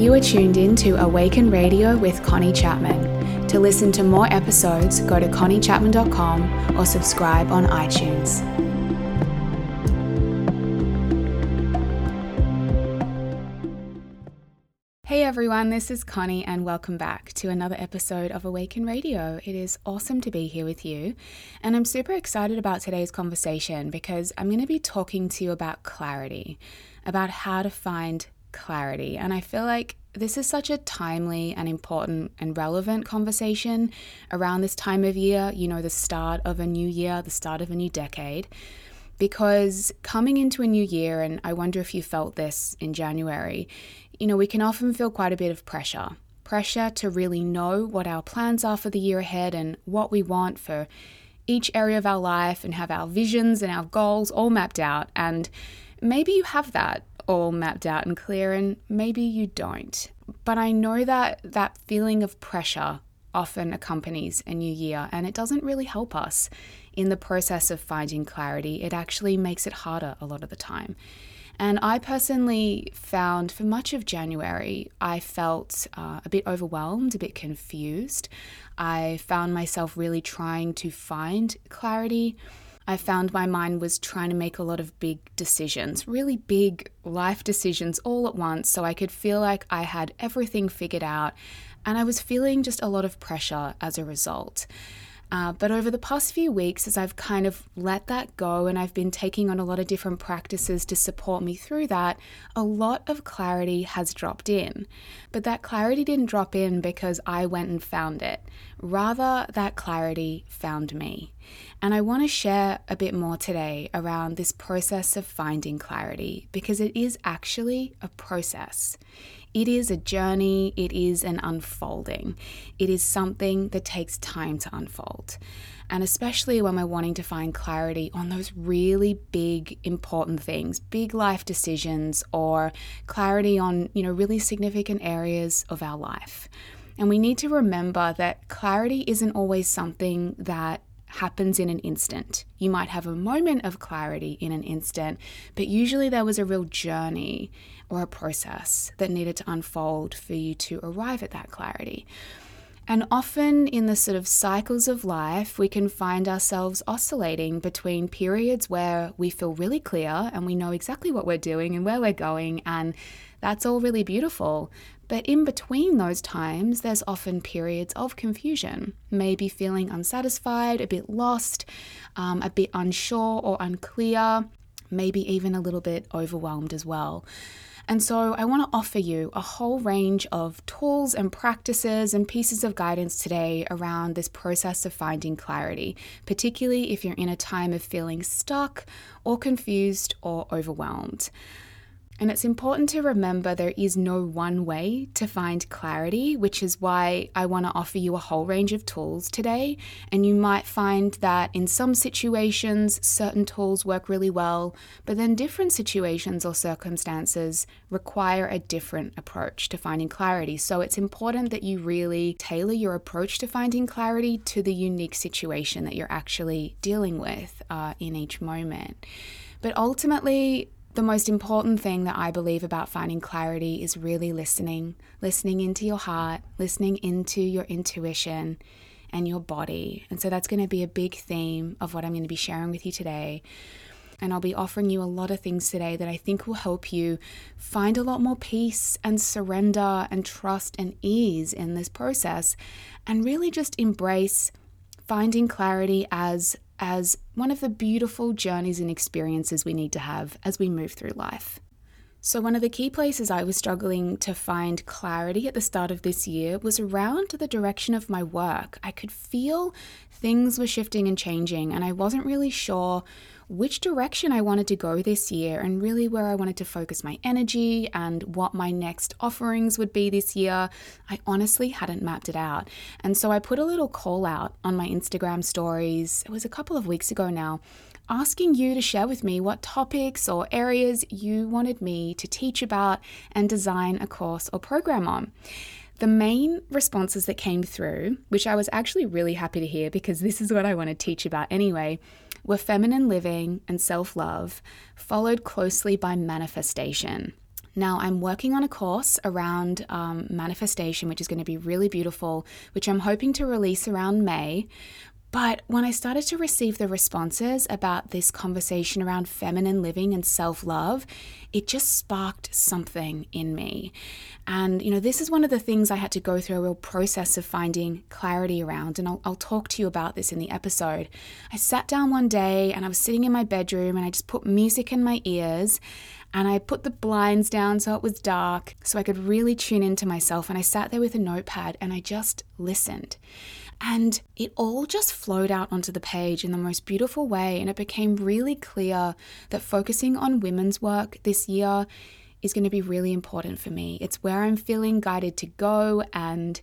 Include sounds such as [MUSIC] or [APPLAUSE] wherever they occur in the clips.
You are tuned in to Awaken Radio with Connie Chapman. To listen to more episodes, go to conniechapman.com or subscribe on iTunes. Hey everyone, this is Connie, and welcome back to another episode of Awaken Radio. It is awesome to be here with you, and I'm super excited about today's conversation because I'm going to be talking to you about clarity, about how to find clarity. And I feel like this is such a timely and important and relevant conversation around this time of year, you know, the start of a new year, the start of a new decade. Because coming into a new year, and I wonder if you felt this in January, you know, we can often feel quite a bit of pressure pressure to really know what our plans are for the year ahead and what we want for each area of our life and have our visions and our goals all mapped out. And maybe you have that all mapped out and clear, and maybe you don't. But I know that that feeling of pressure often accompanies a new year, and it doesn't really help us in the process of finding clarity. It actually makes it harder a lot of the time. And I personally found for much of January, I felt uh, a bit overwhelmed, a bit confused. I found myself really trying to find clarity. I found my mind was trying to make a lot of big decisions, really big life decisions all at once, so I could feel like I had everything figured out. And I was feeling just a lot of pressure as a result. Uh, but over the past few weeks, as I've kind of let that go and I've been taking on a lot of different practices to support me through that, a lot of clarity has dropped in. But that clarity didn't drop in because I went and found it. Rather, that clarity found me. And I want to share a bit more today around this process of finding clarity because it is actually a process. It is a journey, it is an unfolding. It is something that takes time to unfold. And especially when we're wanting to find clarity on those really big, important things, big life decisions, or clarity on, you know, really significant areas of our life. And we need to remember that clarity isn't always something that happens in an instant. You might have a moment of clarity in an instant, but usually there was a real journey or a process that needed to unfold for you to arrive at that clarity. And often in the sort of cycles of life, we can find ourselves oscillating between periods where we feel really clear and we know exactly what we're doing and where we're going, and that's all really beautiful. But in between those times, there's often periods of confusion, maybe feeling unsatisfied, a bit lost, um, a bit unsure or unclear, maybe even a little bit overwhelmed as well. And so, I want to offer you a whole range of tools and practices and pieces of guidance today around this process of finding clarity, particularly if you're in a time of feeling stuck or confused or overwhelmed. And it's important to remember there is no one way to find clarity, which is why I want to offer you a whole range of tools today. And you might find that in some situations, certain tools work really well, but then different situations or circumstances require a different approach to finding clarity. So it's important that you really tailor your approach to finding clarity to the unique situation that you're actually dealing with uh, in each moment. But ultimately, the most important thing that I believe about finding clarity is really listening, listening into your heart, listening into your intuition and your body. And so that's going to be a big theme of what I'm going to be sharing with you today. And I'll be offering you a lot of things today that I think will help you find a lot more peace and surrender and trust and ease in this process and really just embrace finding clarity as as one of the beautiful journeys and experiences we need to have as we move through life. So, one of the key places I was struggling to find clarity at the start of this year was around the direction of my work. I could feel things were shifting and changing, and I wasn't really sure which direction I wanted to go this year and really where I wanted to focus my energy and what my next offerings would be this year. I honestly hadn't mapped it out. And so I put a little call out on my Instagram stories. It was a couple of weeks ago now asking you to share with me what topics or areas you wanted me to teach about and design a course or program on. The main responses that came through, which I was actually really happy to hear because this is what I want to teach about anyway, were feminine living and self love, followed closely by manifestation. Now, I'm working on a course around um, manifestation, which is going to be really beautiful, which I'm hoping to release around May. But when I started to receive the responses about this conversation around feminine living and self love, it just sparked something in me. And, you know, this is one of the things I had to go through a real process of finding clarity around. And I'll, I'll talk to you about this in the episode. I sat down one day and I was sitting in my bedroom and I just put music in my ears and I put the blinds down so it was dark so I could really tune into myself. And I sat there with a notepad and I just listened. And it all just flowed out onto the page in the most beautiful way. And it became really clear that focusing on women's work this year is going to be really important for me. It's where I'm feeling guided to go. And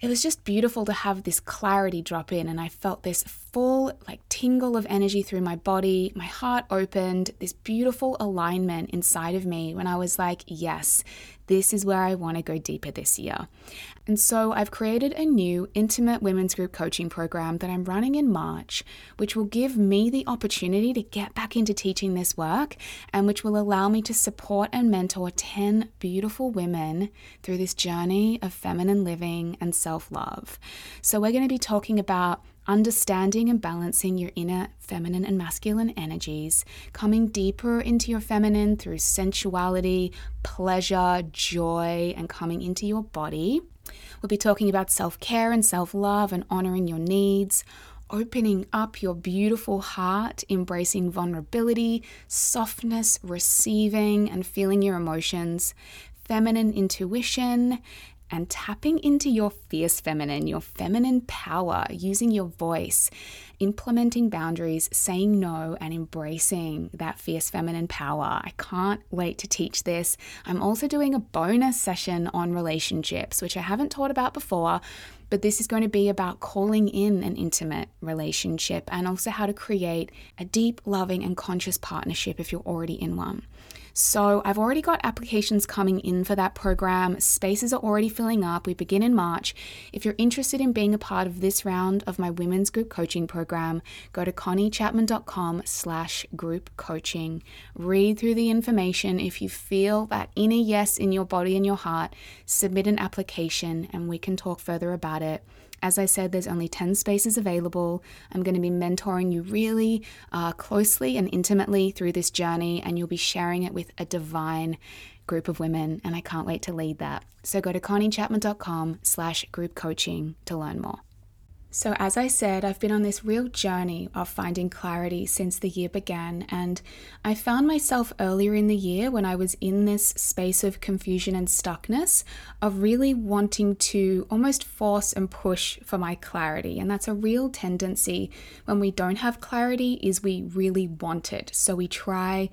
it was just beautiful to have this clarity drop in. And I felt this full, like, tingle of energy through my body. My heart opened, this beautiful alignment inside of me when I was like, yes, this is where I want to go deeper this year. And so I've created a new intimate women's group coaching program that I'm running in March, which will give me the opportunity to get back into teaching this work and which will allow me to support and mentor 10 beautiful women through this journey of feminine living and self love. So we're going to be talking about understanding and balancing your inner feminine and masculine energies, coming deeper into your feminine through sensuality, pleasure, joy, and coming into your body. We'll be talking about self care and self love and honoring your needs, opening up your beautiful heart, embracing vulnerability, softness, receiving and feeling your emotions, feminine intuition, and tapping into your fierce feminine, your feminine power, using your voice, implementing boundaries, saying no, and embracing that fierce feminine power. I can't wait to teach this. I'm also doing a bonus session on relationships, which I haven't taught about before. But this is going to be about calling in an intimate relationship and also how to create a deep, loving, and conscious partnership if you're already in one. So I've already got applications coming in for that program. Spaces are already filling up. We begin in March. If you're interested in being a part of this round of my women's group coaching program, go to conniechapman.com slash group coaching. Read through the information. If you feel that inner yes in your body and your heart, submit an application and we can talk further about it. As I said, there's only 10 spaces available. I'm going to be mentoring you really uh, closely and intimately through this journey, and you'll be sharing it with a divine group of women, and I can't wait to lead that. So go to conniechapman.com slash group coaching to learn more. So, as I said, I've been on this real journey of finding clarity since the year began, and I found myself earlier in the year when I was in this space of confusion and stuckness of really wanting to almost force and push for my clarity. And that's a real tendency when we don't have clarity is we really want it. So we try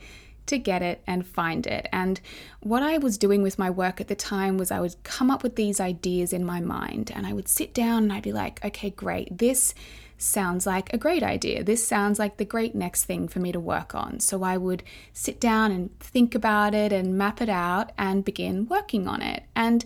to get it and find it. And what I was doing with my work at the time was I would come up with these ideas in my mind and I would sit down and I'd be like, okay, great, this sounds like a great idea. This sounds like the great next thing for me to work on. So I would sit down and think about it and map it out and begin working on it. And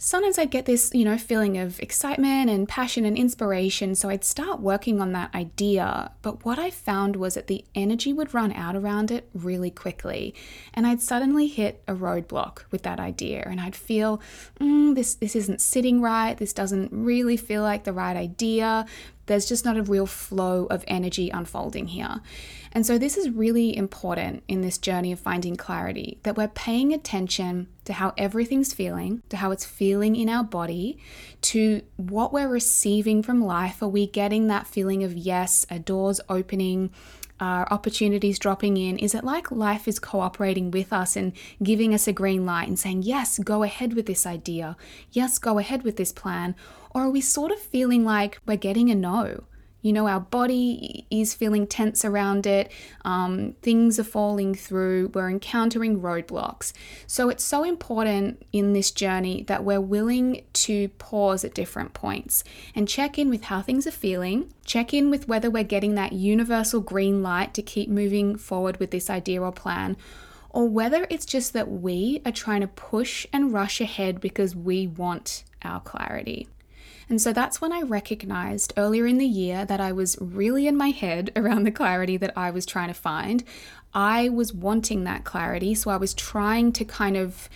sometimes I'd get this, you know, feeling of excitement and passion and inspiration. So I'd start working on that idea. But what I found was that the energy would run out around it really quickly. And I'd suddenly hit a roadblock with that idea. And I'd feel, mm, this, this isn't sitting right. This doesn't really feel like the right idea. There's just not a real flow of energy unfolding here. And so, this is really important in this journey of finding clarity that we're paying attention to how everything's feeling, to how it's feeling in our body, to what we're receiving from life. Are we getting that feeling of yes, a door's opening? Uh, opportunities dropping in? Is it like life is cooperating with us and giving us a green light and saying, yes, go ahead with this idea? Yes, go ahead with this plan? Or are we sort of feeling like we're getting a no? You know, our body is feeling tense around it, um, things are falling through, we're encountering roadblocks. So it's so important in this journey that we're willing to pause at different points and check in with how things are feeling, check in with whether we're getting that universal green light to keep moving forward with this idea or plan or whether it's just that we are trying to push and rush ahead because we want our clarity. And so that's when I recognized earlier in the year that I was really in my head [LAUGHS] around the clarity that I was trying to find. I was wanting that clarity, so I was trying to kind of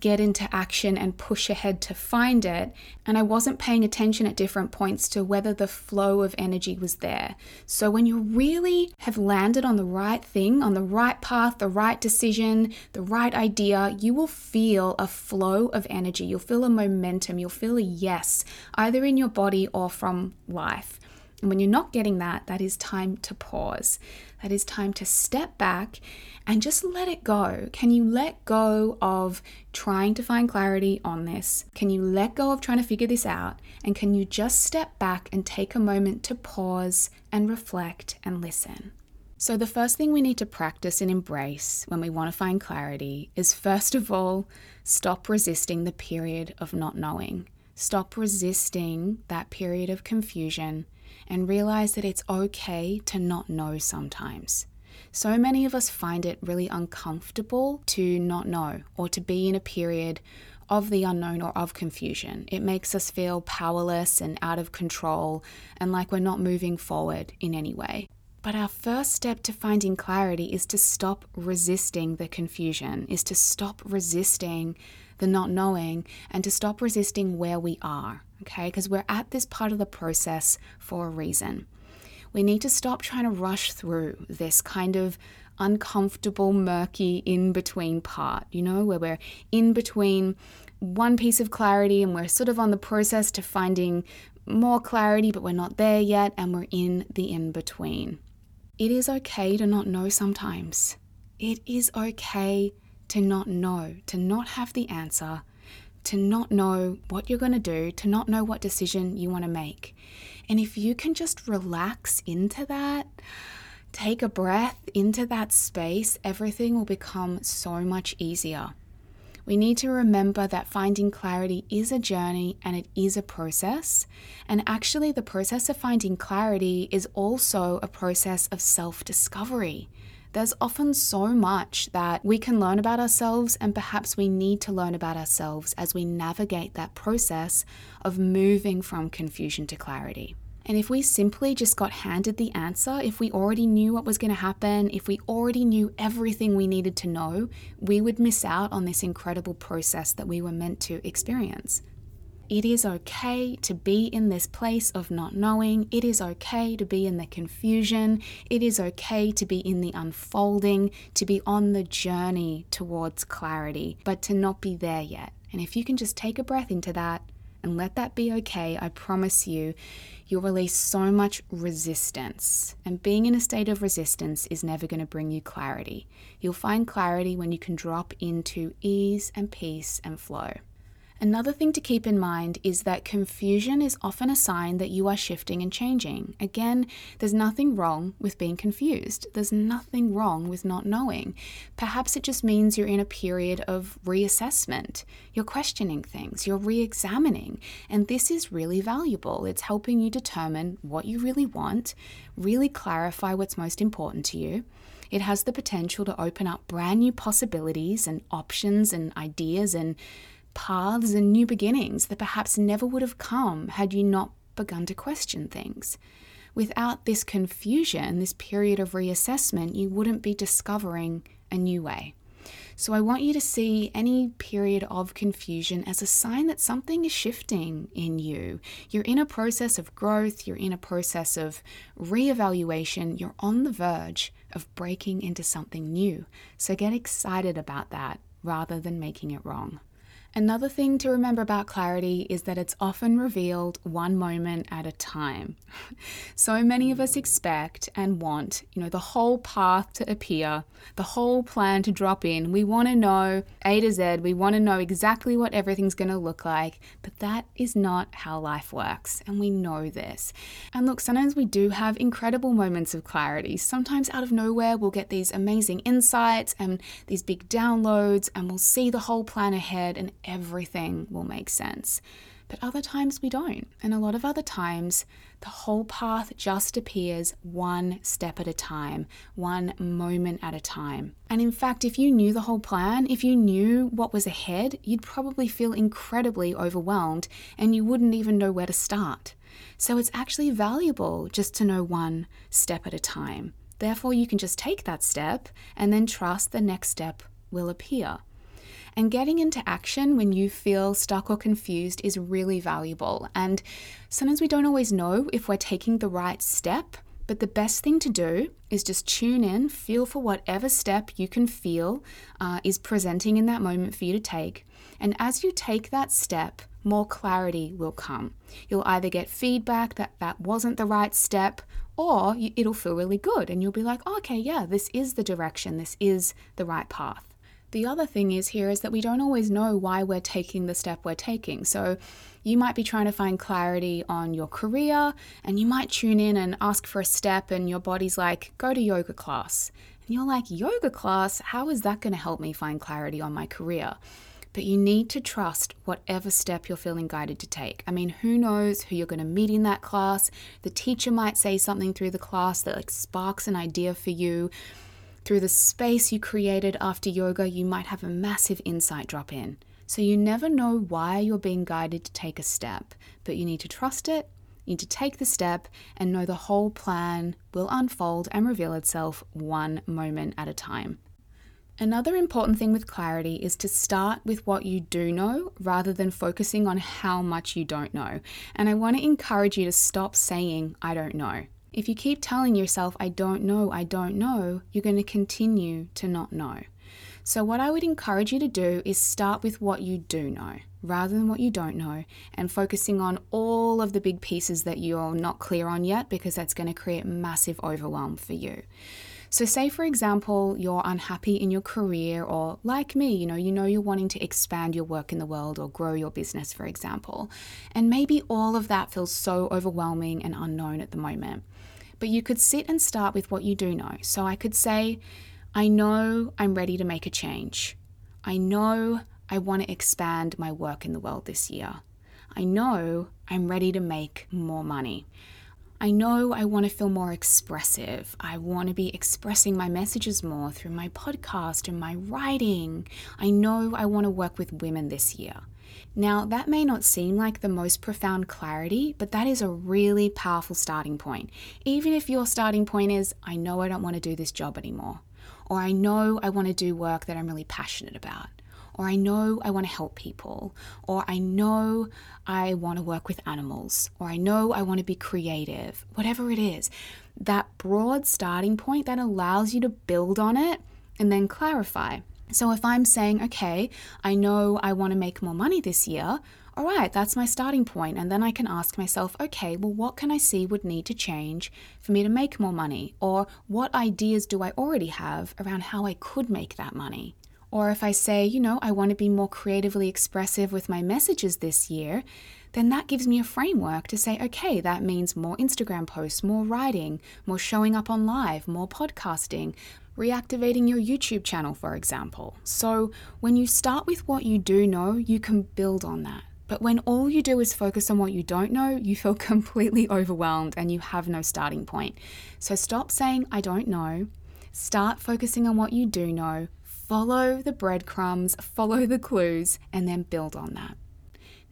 get into action and push ahead to find it. And I wasn't paying attention at different points to whether the flow of energy was there. So when you really have landed on the right thing, on the right path, the right decision, the right idea, you will feel a flow of energy. You'll feel a momentum. You'll feel a yes, either in your body or from life. And when you're not getting that, that is time to pause. That is time to step back and just let it go. Can you let go of trying to find clarity on this? Can you let go of trying to figure this out? And can you just step back and take a moment to pause and reflect and listen? So, the first thing we need to practice and embrace when we want to find clarity is first of all, stop resisting the period of not knowing. Stop resisting that period of confusion and realize that it's okay to not know sometimes. So many of us find it really uncomfortable to not know or to be in a period of the unknown or of confusion. It makes us feel powerless and out of control and like we're not moving forward in any way. But our first step to finding clarity is to stop resisting the confusion, is to stop resisting the not knowing, and to stop resisting where we are, okay? Because we're at this part of the process for a reason. We need to stop trying to rush through this kind of uncomfortable, murky in between part, you know, where we're in between one piece of clarity and we're sort of on the process to finding more clarity, but we're not there yet, and we're in the in between. It is okay to not know sometimes. It is okay to not know, to not have the answer, to not know what you're going to do, to not know what decision you want to make. And if you can just relax into that, take a breath into that space, everything will become so much easier. We need to remember that finding clarity is a journey and it is a process. And actually, the process of finding clarity is also a process of self discovery. There's often so much that we can learn about ourselves, and perhaps we need to learn about ourselves as we navigate that process of moving from confusion to clarity. And if we simply just got handed the answer, if we already knew what was going to happen, if we already knew everything we needed to know, we would miss out on this incredible process that we were meant to experience. It is okay to be in this place of not knowing. It is okay to be in the confusion. It is okay to be in the unfolding, to be on the journey towards clarity, but to not be there yet. And if you can just take a breath into that and let that be okay, I promise you, you'll release so much resistance. And being in a state of resistance is never going to bring you clarity. You'll find clarity when you can drop into ease and peace and flow. Another thing to keep in mind is that confusion is often a sign that you are shifting and changing. Again, there's nothing wrong with being confused. There's nothing wrong with not knowing. Perhaps it just means you're in a period of reassessment. You're questioning things, you're re examining, and this is really valuable. It's helping you determine what you really want, really clarify what's most important to you. It has the potential to open up brand new possibilities and options and ideas and paths and new beginnings that perhaps never would have come had you not begun to question things. Without this confusion, this period of reassessment, you wouldn't be discovering a new way. So I want you to see any period of confusion as a sign that something is shifting in you. You're in a process of growth, you're in a process of reevaluation, you're on the verge of breaking into something new. So get excited about that rather than making it wrong. Another thing to remember about clarity is that it's often revealed one moment at a time. [LAUGHS] so many of us expect and want, you know, the whole path to appear, the whole plan to drop in. We want to know A to Z, we want to know exactly what everything's going to look like, but that is not how life works, and we know this. And look, sometimes we do have incredible moments of clarity. Sometimes out of nowhere, we'll get these amazing insights and these big downloads, and we'll see the whole plan ahead and everything will make sense. but other times we don't. And a lot of other times, the whole path just appears one step at a time, one moment at a time. And in fact, if you knew the whole plan, if you knew what was ahead, you'd probably feel incredibly overwhelmed and you wouldn't even know where to start. So it's actually valuable just to know one step at a time. Therefore, you can just take that step and then trust the next step will appear. And getting into action when you feel stuck or confused is really valuable. And sometimes we don't always know if we're taking the right step. But the best thing to do is just tune in, feel for whatever step you can feel uh, is presenting in that moment for you to take. And as you take that step, more clarity will come. You'll either get feedback that that wasn't the right step, or it'll feel really good and you'll be like, oh, okay, yeah, this is the direction, this is the right path. The other thing is here is that we don't always know why we're taking the step we're taking. So you might be trying to find clarity on your career and you might tune in and ask for a step and your body's like, go to yoga class. And you're like, yoga class? How is that going to help me find clarity on my career? But you need to trust whatever step you're feeling guided to take. I mean, who knows who you're going to meet in that class? The teacher might say something through the class that like sparks an idea for you. Through the space you created after yoga, you might have a massive insight drop in. So you never know why you're being guided to take a step, but you need to trust it, you need to take the step, and know the whole plan will unfold and reveal itself one moment at a time. Another important thing with clarity is to start with what you do know rather than focusing on how much you don't know. And I want to encourage you to stop saying, I don't know. If you keep telling yourself, I don't know, I don't know, you're going to continue to not know. So, what I would encourage you to do is start with what you do know rather than what you don't know and focusing on all of the big pieces that you're not clear on yet because that's going to create massive overwhelm for you. So, say for example, you're unhappy in your career, or like me, you know, you know you're wanting to expand your work in the world or grow your business, for example. And maybe all of that feels so overwhelming and unknown at the moment. But you could sit and start with what you do know. So, I could say, I know I'm ready to make a change. I know I want to expand my work in the world this year. I know I'm ready to make more money. I know I want to feel more expressive. I want to be expressing my messages more through my podcast and my writing. I know I want to work with women this year. Now, that may not seem like the most profound clarity, but that is a really powerful starting point. Even if your starting point is, I know I don't want to do this job anymore, or I know I want to do work that I'm really passionate about or I know I want to help people, or I know I want to work with animals, or I know I want to be creative, whatever it is. That broad starting point that allows you to build on it and then clarify. So if I'm saying, okay, I know I want to make more money this year, all right, that's my starting point. And then I can ask myself, okay, well, what can I see would need to change for me to make more money? Or what ideas do I already have around how I could make that money? Or if I say, you know, I want to be more creatively expressive with my messages this year, then that gives me a framework to say, okay, that means more Instagram posts, more writing, more showing up on live, more podcasting, reactivating your YouTube channel, for example. So when you start with what you do know, you can build on that. But when all you do is focus on what you don't know, you feel [LAUGHS] completely overwhelmed and you have no starting point. So stop saying, I don't know. Start focusing on what you do know, follow the breadcrumbs, follow the clues, and then build on that.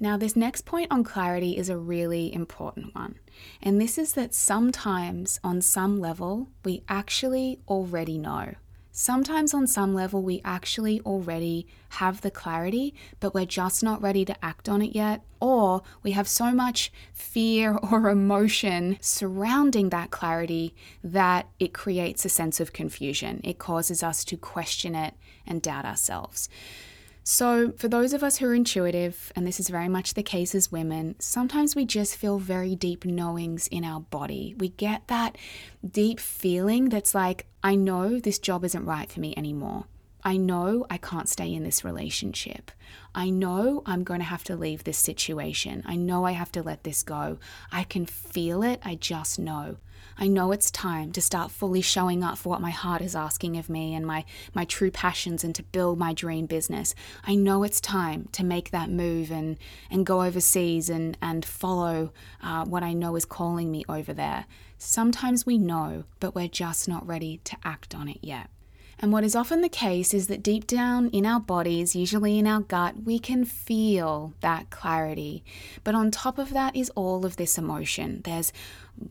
Now, this next point on clarity is a really important one. And this is that sometimes, on some level, we actually already know Sometimes, on some level, we actually already have the clarity, but we're just not ready to act on it yet. Or we have so much fear [LAUGHS] or emotion surrounding that clarity that it creates a sense of confusion. It causes us to question it and doubt ourselves. So, for those of us who are intuitive, and this is very much the case as women, sometimes we just feel very deep knowings in our body. We get that deep feeling that's like, I know this job isn't right for me anymore. I know I can't stay in this relationship. I know I'm going to have to leave this situation. I know I have to let this go. I can feel it. I just know. I know it's time to start fully showing up for what my heart is asking of me and my, my true passions and to build my dream business. I know it's time to make that move and, and go overseas and, and follow uh, what I know is calling me over there. Sometimes we know, but we're just not ready to act on it yet. And what is often the case is that deep down in our bodies, usually in our gut, we can feel that clarity. But on top of that is all of this emotion. There's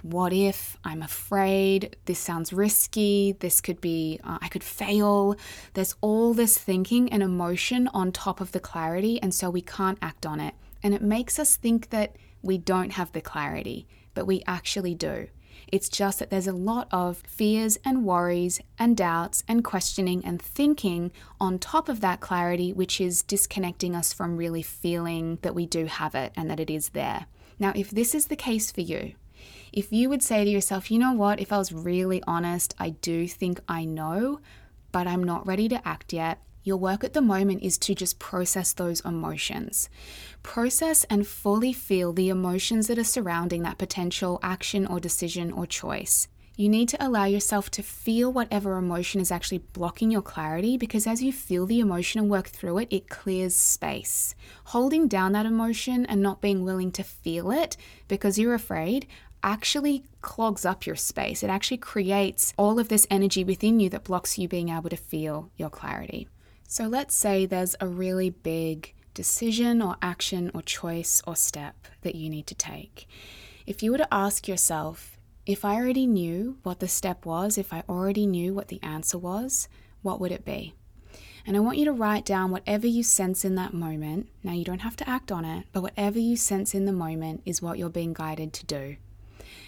what if I'm afraid, this sounds risky, this could be, uh, I could fail. There's all this thinking and emotion on top of the clarity, and so we can't act on it. And it makes us think that we don't have the clarity, but we actually do. It's just that there's a lot of fears and worries and doubts and questioning and thinking on top of that clarity, which is disconnecting us from really feeling that we do have it and that it is there. Now, if this is the case for you, if you would say to yourself, you know what, if I was really honest, I do think I know, but I'm not ready to act yet, your work at the moment is to just process those emotions. Process and fully feel the emotions that are surrounding that potential action or decision or choice. You need to allow yourself to feel whatever emotion is actually blocking your clarity because as you feel the emotion and work through it, it clears space. Holding down that emotion and not being willing to feel it because you're afraid actually clogs up your space. It actually creates all of this energy within you that blocks you being able to feel your clarity. So let's say there's a really big decision or action or choice or step that you need to take. If you were to ask yourself, if I already knew what the step was, if I already knew what the answer was, what would it be? And I want you to write down whatever you sense in that moment. Now, you don't have to act on it, but whatever you sense in the moment is what you're being guided to do.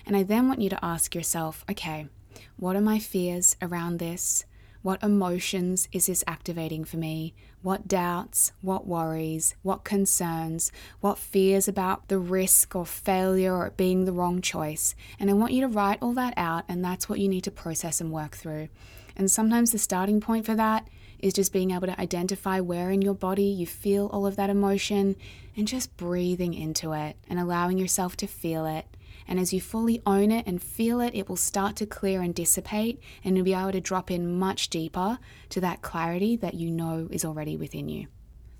And I then want you to ask yourself, okay, what are my fears around this? What emotions is this activating for me? What doubts, what worries, what concerns, what fears about the risk or failure or it being the wrong choice? And I want you to write all that out, and that's what you need to process and work through. And sometimes the starting point for that is just being able to identify where in your body you feel all of that emotion and just breathing into it and allowing yourself to feel it and as you fully own it and feel it, it will start to clear and dissipate, and you'll be able to drop in much deeper to that clarity that you know is already within you.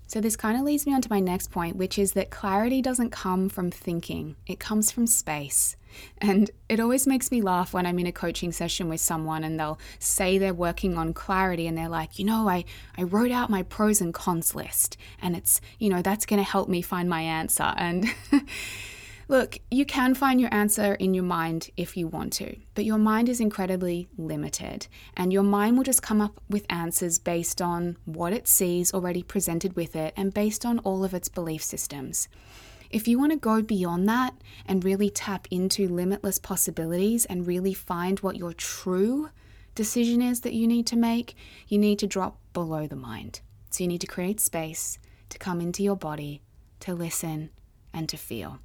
So, this kind of leads me on to my next point, which is that clarity doesn't come from thinking, it comes from space. And it always makes me laugh when I'm in a coaching session with someone and they'll say they're working on clarity and they're like, you know, I, I wrote out my pros and cons list and it's, you know, that's going to help me find my answer. And [LAUGHS] Look, you can find your answer in your mind if you want to, but your mind is incredibly limited, and your mind will just come up with answers based on what it sees already presented with it and based on all of its belief systems. If you want to go beyond that and really tap into limitless possibilities and really find what your true decision is that you need to make, you need to drop below the mind. So you need to create space to come into your body, to listen, and to feel.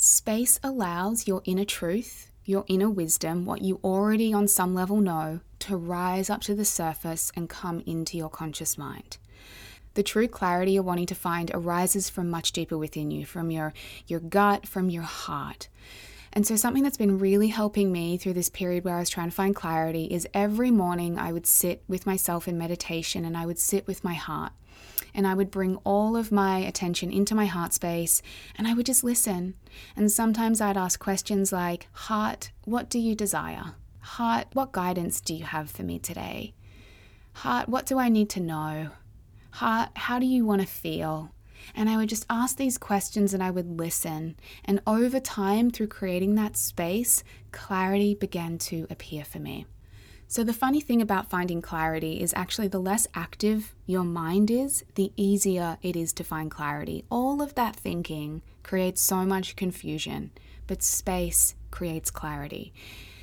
Space allows your inner truth, your inner wisdom, what you already on some level know, to rise up to the surface and come into your conscious mind. The true clarity you're wanting to find arises from much deeper within you, from your, your gut, from your heart. And so, something that's been really helping me through this period where I was trying to find clarity is every morning I would sit with myself in meditation and I would sit with my heart and I would bring all of my attention into my heart space and I would just listen. And sometimes I'd ask questions like, Heart, what do you desire? Heart, what guidance do you have for me today? Heart, what do I need to know? Heart, how do you want to feel? And I would just ask these questions and I would listen. And over time, through creating that space, clarity began to appear for me. So, the funny thing about finding clarity is actually the less active your mind is, the easier it is to find clarity. All of that thinking creates so much confusion, but space creates clarity.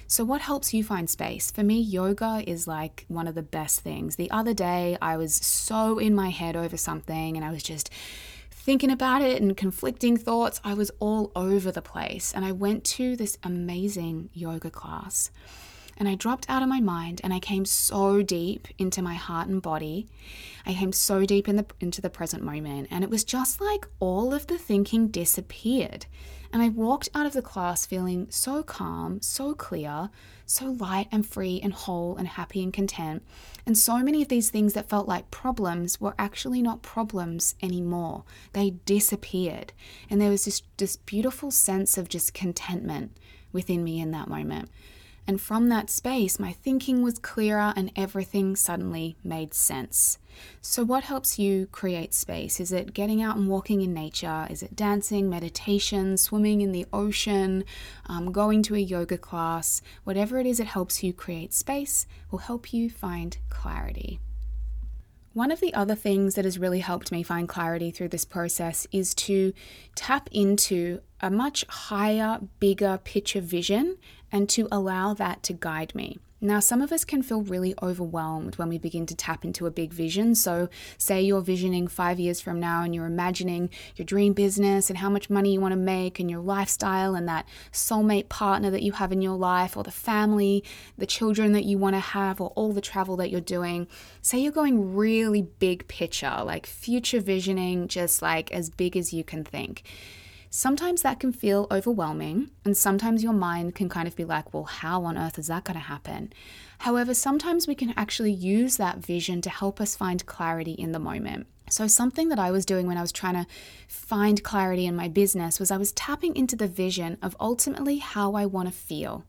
So, what helps you find space? For me, yoga is like one of the best things. The other day, I was so in my head over something and I was just thinking about it and conflicting thoughts. I was all over the place. And I went to this amazing yoga class. And I dropped out of my mind and I came so deep into my heart and body. I came so deep in the, into the present moment. And it was just like all of the thinking disappeared. And I walked out of the class feeling so calm, so clear, so light and free and whole and happy and content. And so many of these things that felt like problems were actually not problems anymore. They disappeared. And there was this, this beautiful sense of just contentment within me in that moment. And from that space, my thinking was clearer and everything suddenly made sense. So, what helps you create space? Is it getting out and walking in nature? Is it dancing, meditation, swimming in the ocean, um, going to a yoga class? Whatever it is that helps you create space will help you find clarity. One of the other things that has really helped me find clarity through this process is to tap into a much higher, bigger picture vision and to allow that to guide me. Now, some of us can feel really overwhelmed when we begin to tap into a big vision. So, say you're visioning five years from now and you're imagining your dream business and how much money you want to make and your lifestyle and that soulmate partner that you have in your life or the family, the children that you want to have, or all the travel that you're doing. Say you're going really big picture, like future visioning, just like as big as you can think. Sometimes that can feel overwhelming, and sometimes your mind can kind of be like, well, how on earth is that going to happen? However, sometimes we can actually use that vision to help us find clarity in the moment. So, something that I was doing when I was trying to find clarity in my business was I was tapping into the vision of ultimately how I want to feel.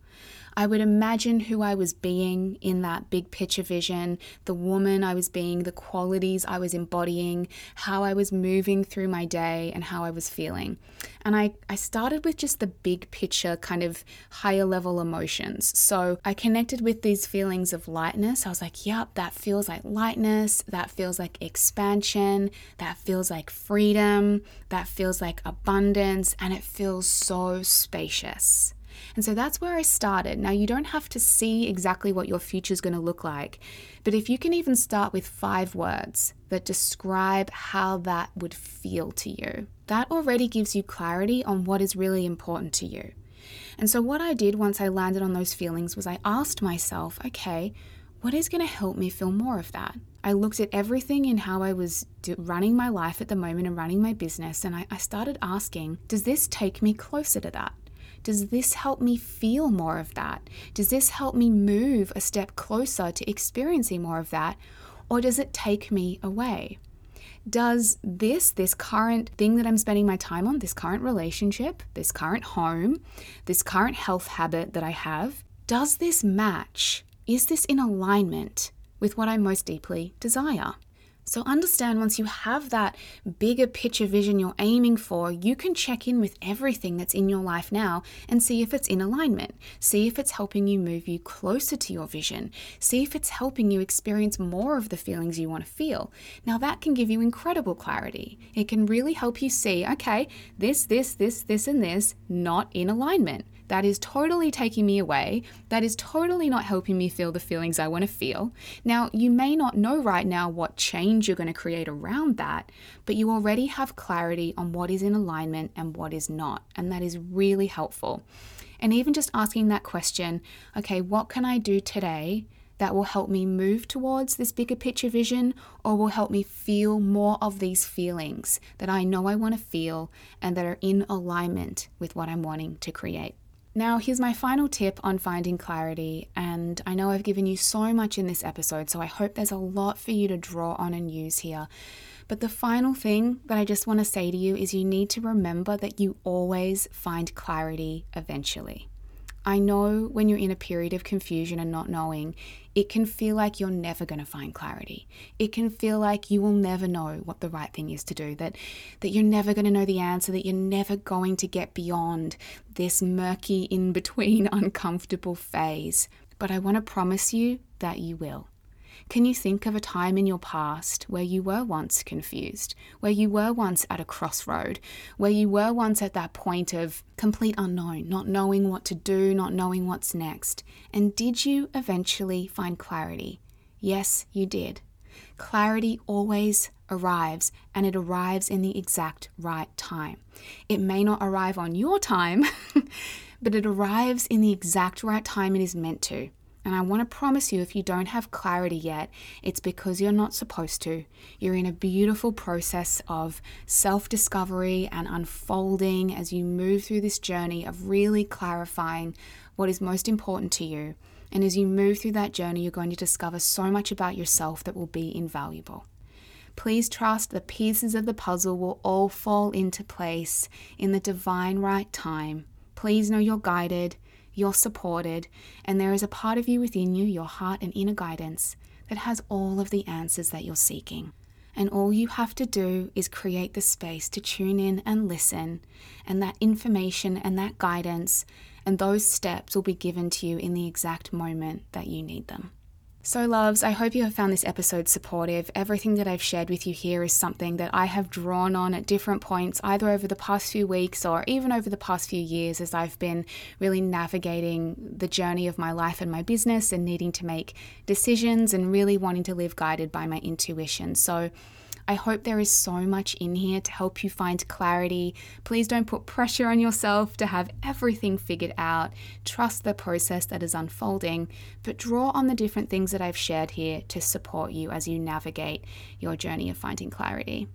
I would imagine who I was being in that big picture vision, the woman I was being, the qualities I was embodying, how I was moving through my day, and how I was feeling. And I, I started with just the big picture, kind of higher level emotions. So I connected with these feelings of lightness. I was like, yep, that feels like lightness. That feels like expansion. That feels like freedom. That feels like abundance. And it feels so spacious. And so that's where I started. Now, you don't have to see exactly what your future is going to look like, but if you can even start with five words that describe how that would feel to you, that already gives you clarity on what is really important to you. And so, what I did once I landed on those feelings was I asked myself, okay, what is going to help me feel more of that? I looked at everything in how I was do- running my life at the moment and running my business, and I, I started asking, does this take me closer to that? Does this help me feel more of that? Does this help me move a step closer to experiencing more of that? Or does it take me away? Does this, this current thing that I'm spending my time on, this current relationship, this current home, this current health habit that I have, does this match? Is this in alignment with what I most deeply desire? So, understand once you have that bigger picture vision you're aiming for, you can check in with everything that's in your life now and see if it's in alignment. See if it's helping you move you closer to your vision. See if it's helping you experience more of the feelings you want to feel. Now, that can give you incredible clarity. It can really help you see okay, this, this, this, this, and this not in alignment. That is totally taking me away. That is totally not helping me feel the feelings I want to feel. Now, you may not know right now what change you're going to create around that, but you already have clarity on what is in alignment and what is not. And that is really helpful. And even just asking that question okay, what can I do today that will help me move towards this bigger picture vision or will help me feel more of these feelings that I know I want to feel and that are in alignment with what I'm wanting to create. Now, here's my final tip on finding clarity. And I know I've given you so much in this episode, so I hope there's a lot for you to draw on and use here. But the final thing that I just want to say to you is you need to remember that you always find clarity eventually. I know when you're in a period of confusion and not knowing, it can feel like you're never going to find clarity. It can feel like you will never know what the right thing is to do, that, that you're never going to know the answer, that you're never going to get beyond this murky, in between, [LAUGHS] uncomfortable phase. But I want to promise you that you will. Can you think of a time in your past where you were once confused, where you were once at a crossroad, where you were once at that point of complete unknown, not knowing what to do, not knowing what's next? And did you eventually find clarity? Yes, you did. Clarity always arrives and it arrives in the exact right time. It may not arrive on your time, [LAUGHS] but it arrives in the exact right time it is meant to. And I want to promise you, if you don't have clarity yet, it's because you're not supposed to. You're in a beautiful process of self discovery and unfolding as you move through this journey of really clarifying what is most important to you. And as you move through that journey, you're going to discover so much about yourself that will be invaluable. Please trust the pieces of the puzzle will all fall into place in the divine right time. Please know you're guided you're supported, and there is a part of you within you, your heart and inner guidance, that has all of the answers that you're seeking. And all you have to do is create the space to tune in and listen, and that information and that guidance and those steps will be given to you in the exact moment that you need them. So, loves, I hope you have found this episode supportive. Everything that I've shared with you here is something that I have drawn on at different points, either over the past few weeks or even over the past few years, as I've been really navigating the journey of my life and my business and needing to make decisions and really wanting to live guided by my intuition. So, I hope there is so much in here to help you find clarity. Please don't put pressure on yourself to have everything figured out. Trust the process that is unfolding, but draw on the different things that I've shared here to support you as you navigate your journey of finding clarity.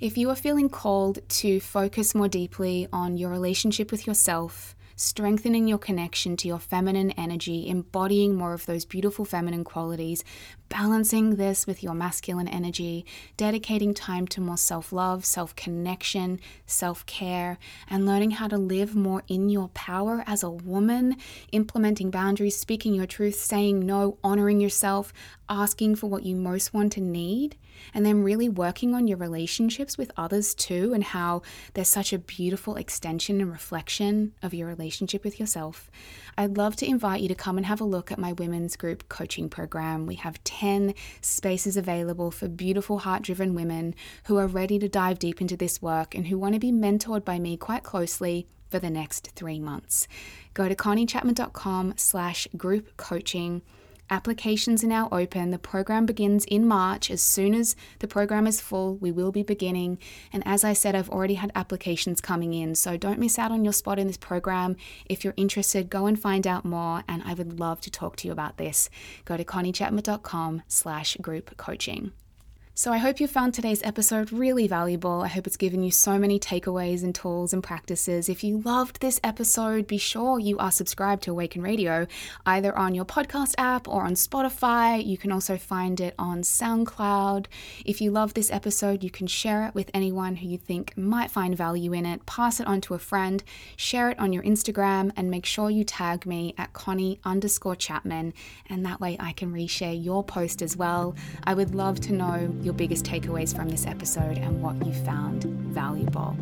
If you are feeling called to focus more deeply on your relationship with yourself, strengthening your connection to your feminine energy, embodying more of those beautiful feminine qualities, balancing this with your masculine energy, dedicating time to more self love, self connection, self care, and learning how to live more in your power as a woman, implementing boundaries, speaking your truth, saying no, honoring yourself, asking for what you most want to need and then really working on your relationships with others too, and how there's such a beautiful extension and reflection of your relationship with yourself, I'd love to invite you to come and have a look at my women's group coaching program. We have 10 spaces available for beautiful, heart driven women who are ready to dive deep into this work and who want to be mentored by me quite closely for the next three months. Go to conniechapman.com slash group coaching Applications are now open. The program begins in March. As soon as the program is full, we will be beginning. And as I said, I've already had applications coming in. So don't miss out on your spot in this program. If you're interested, go and find out more. And I would love to talk to you about this. Go to conniechapman.com slash group coaching. So I hope you found today's episode really valuable. I hope it's given you so many takeaways and tools and practices. If you loved this episode, be sure you are subscribed to Awaken Radio, either on your podcast app or on Spotify. You can also find it on SoundCloud. If you love this episode, you can share it with anyone who you think might find value in it. Pass it on to a friend, share it on your Instagram, and make sure you tag me at Connie underscore Chapman, and that way I can reshare your post as well. I would love to know your biggest takeaways from this episode and what you found valuable.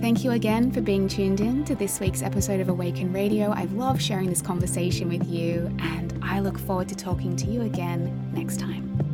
Thank you again for being tuned in to this week's episode of Awaken Radio. I love sharing this conversation with you, and I look forward to talking to you again next time.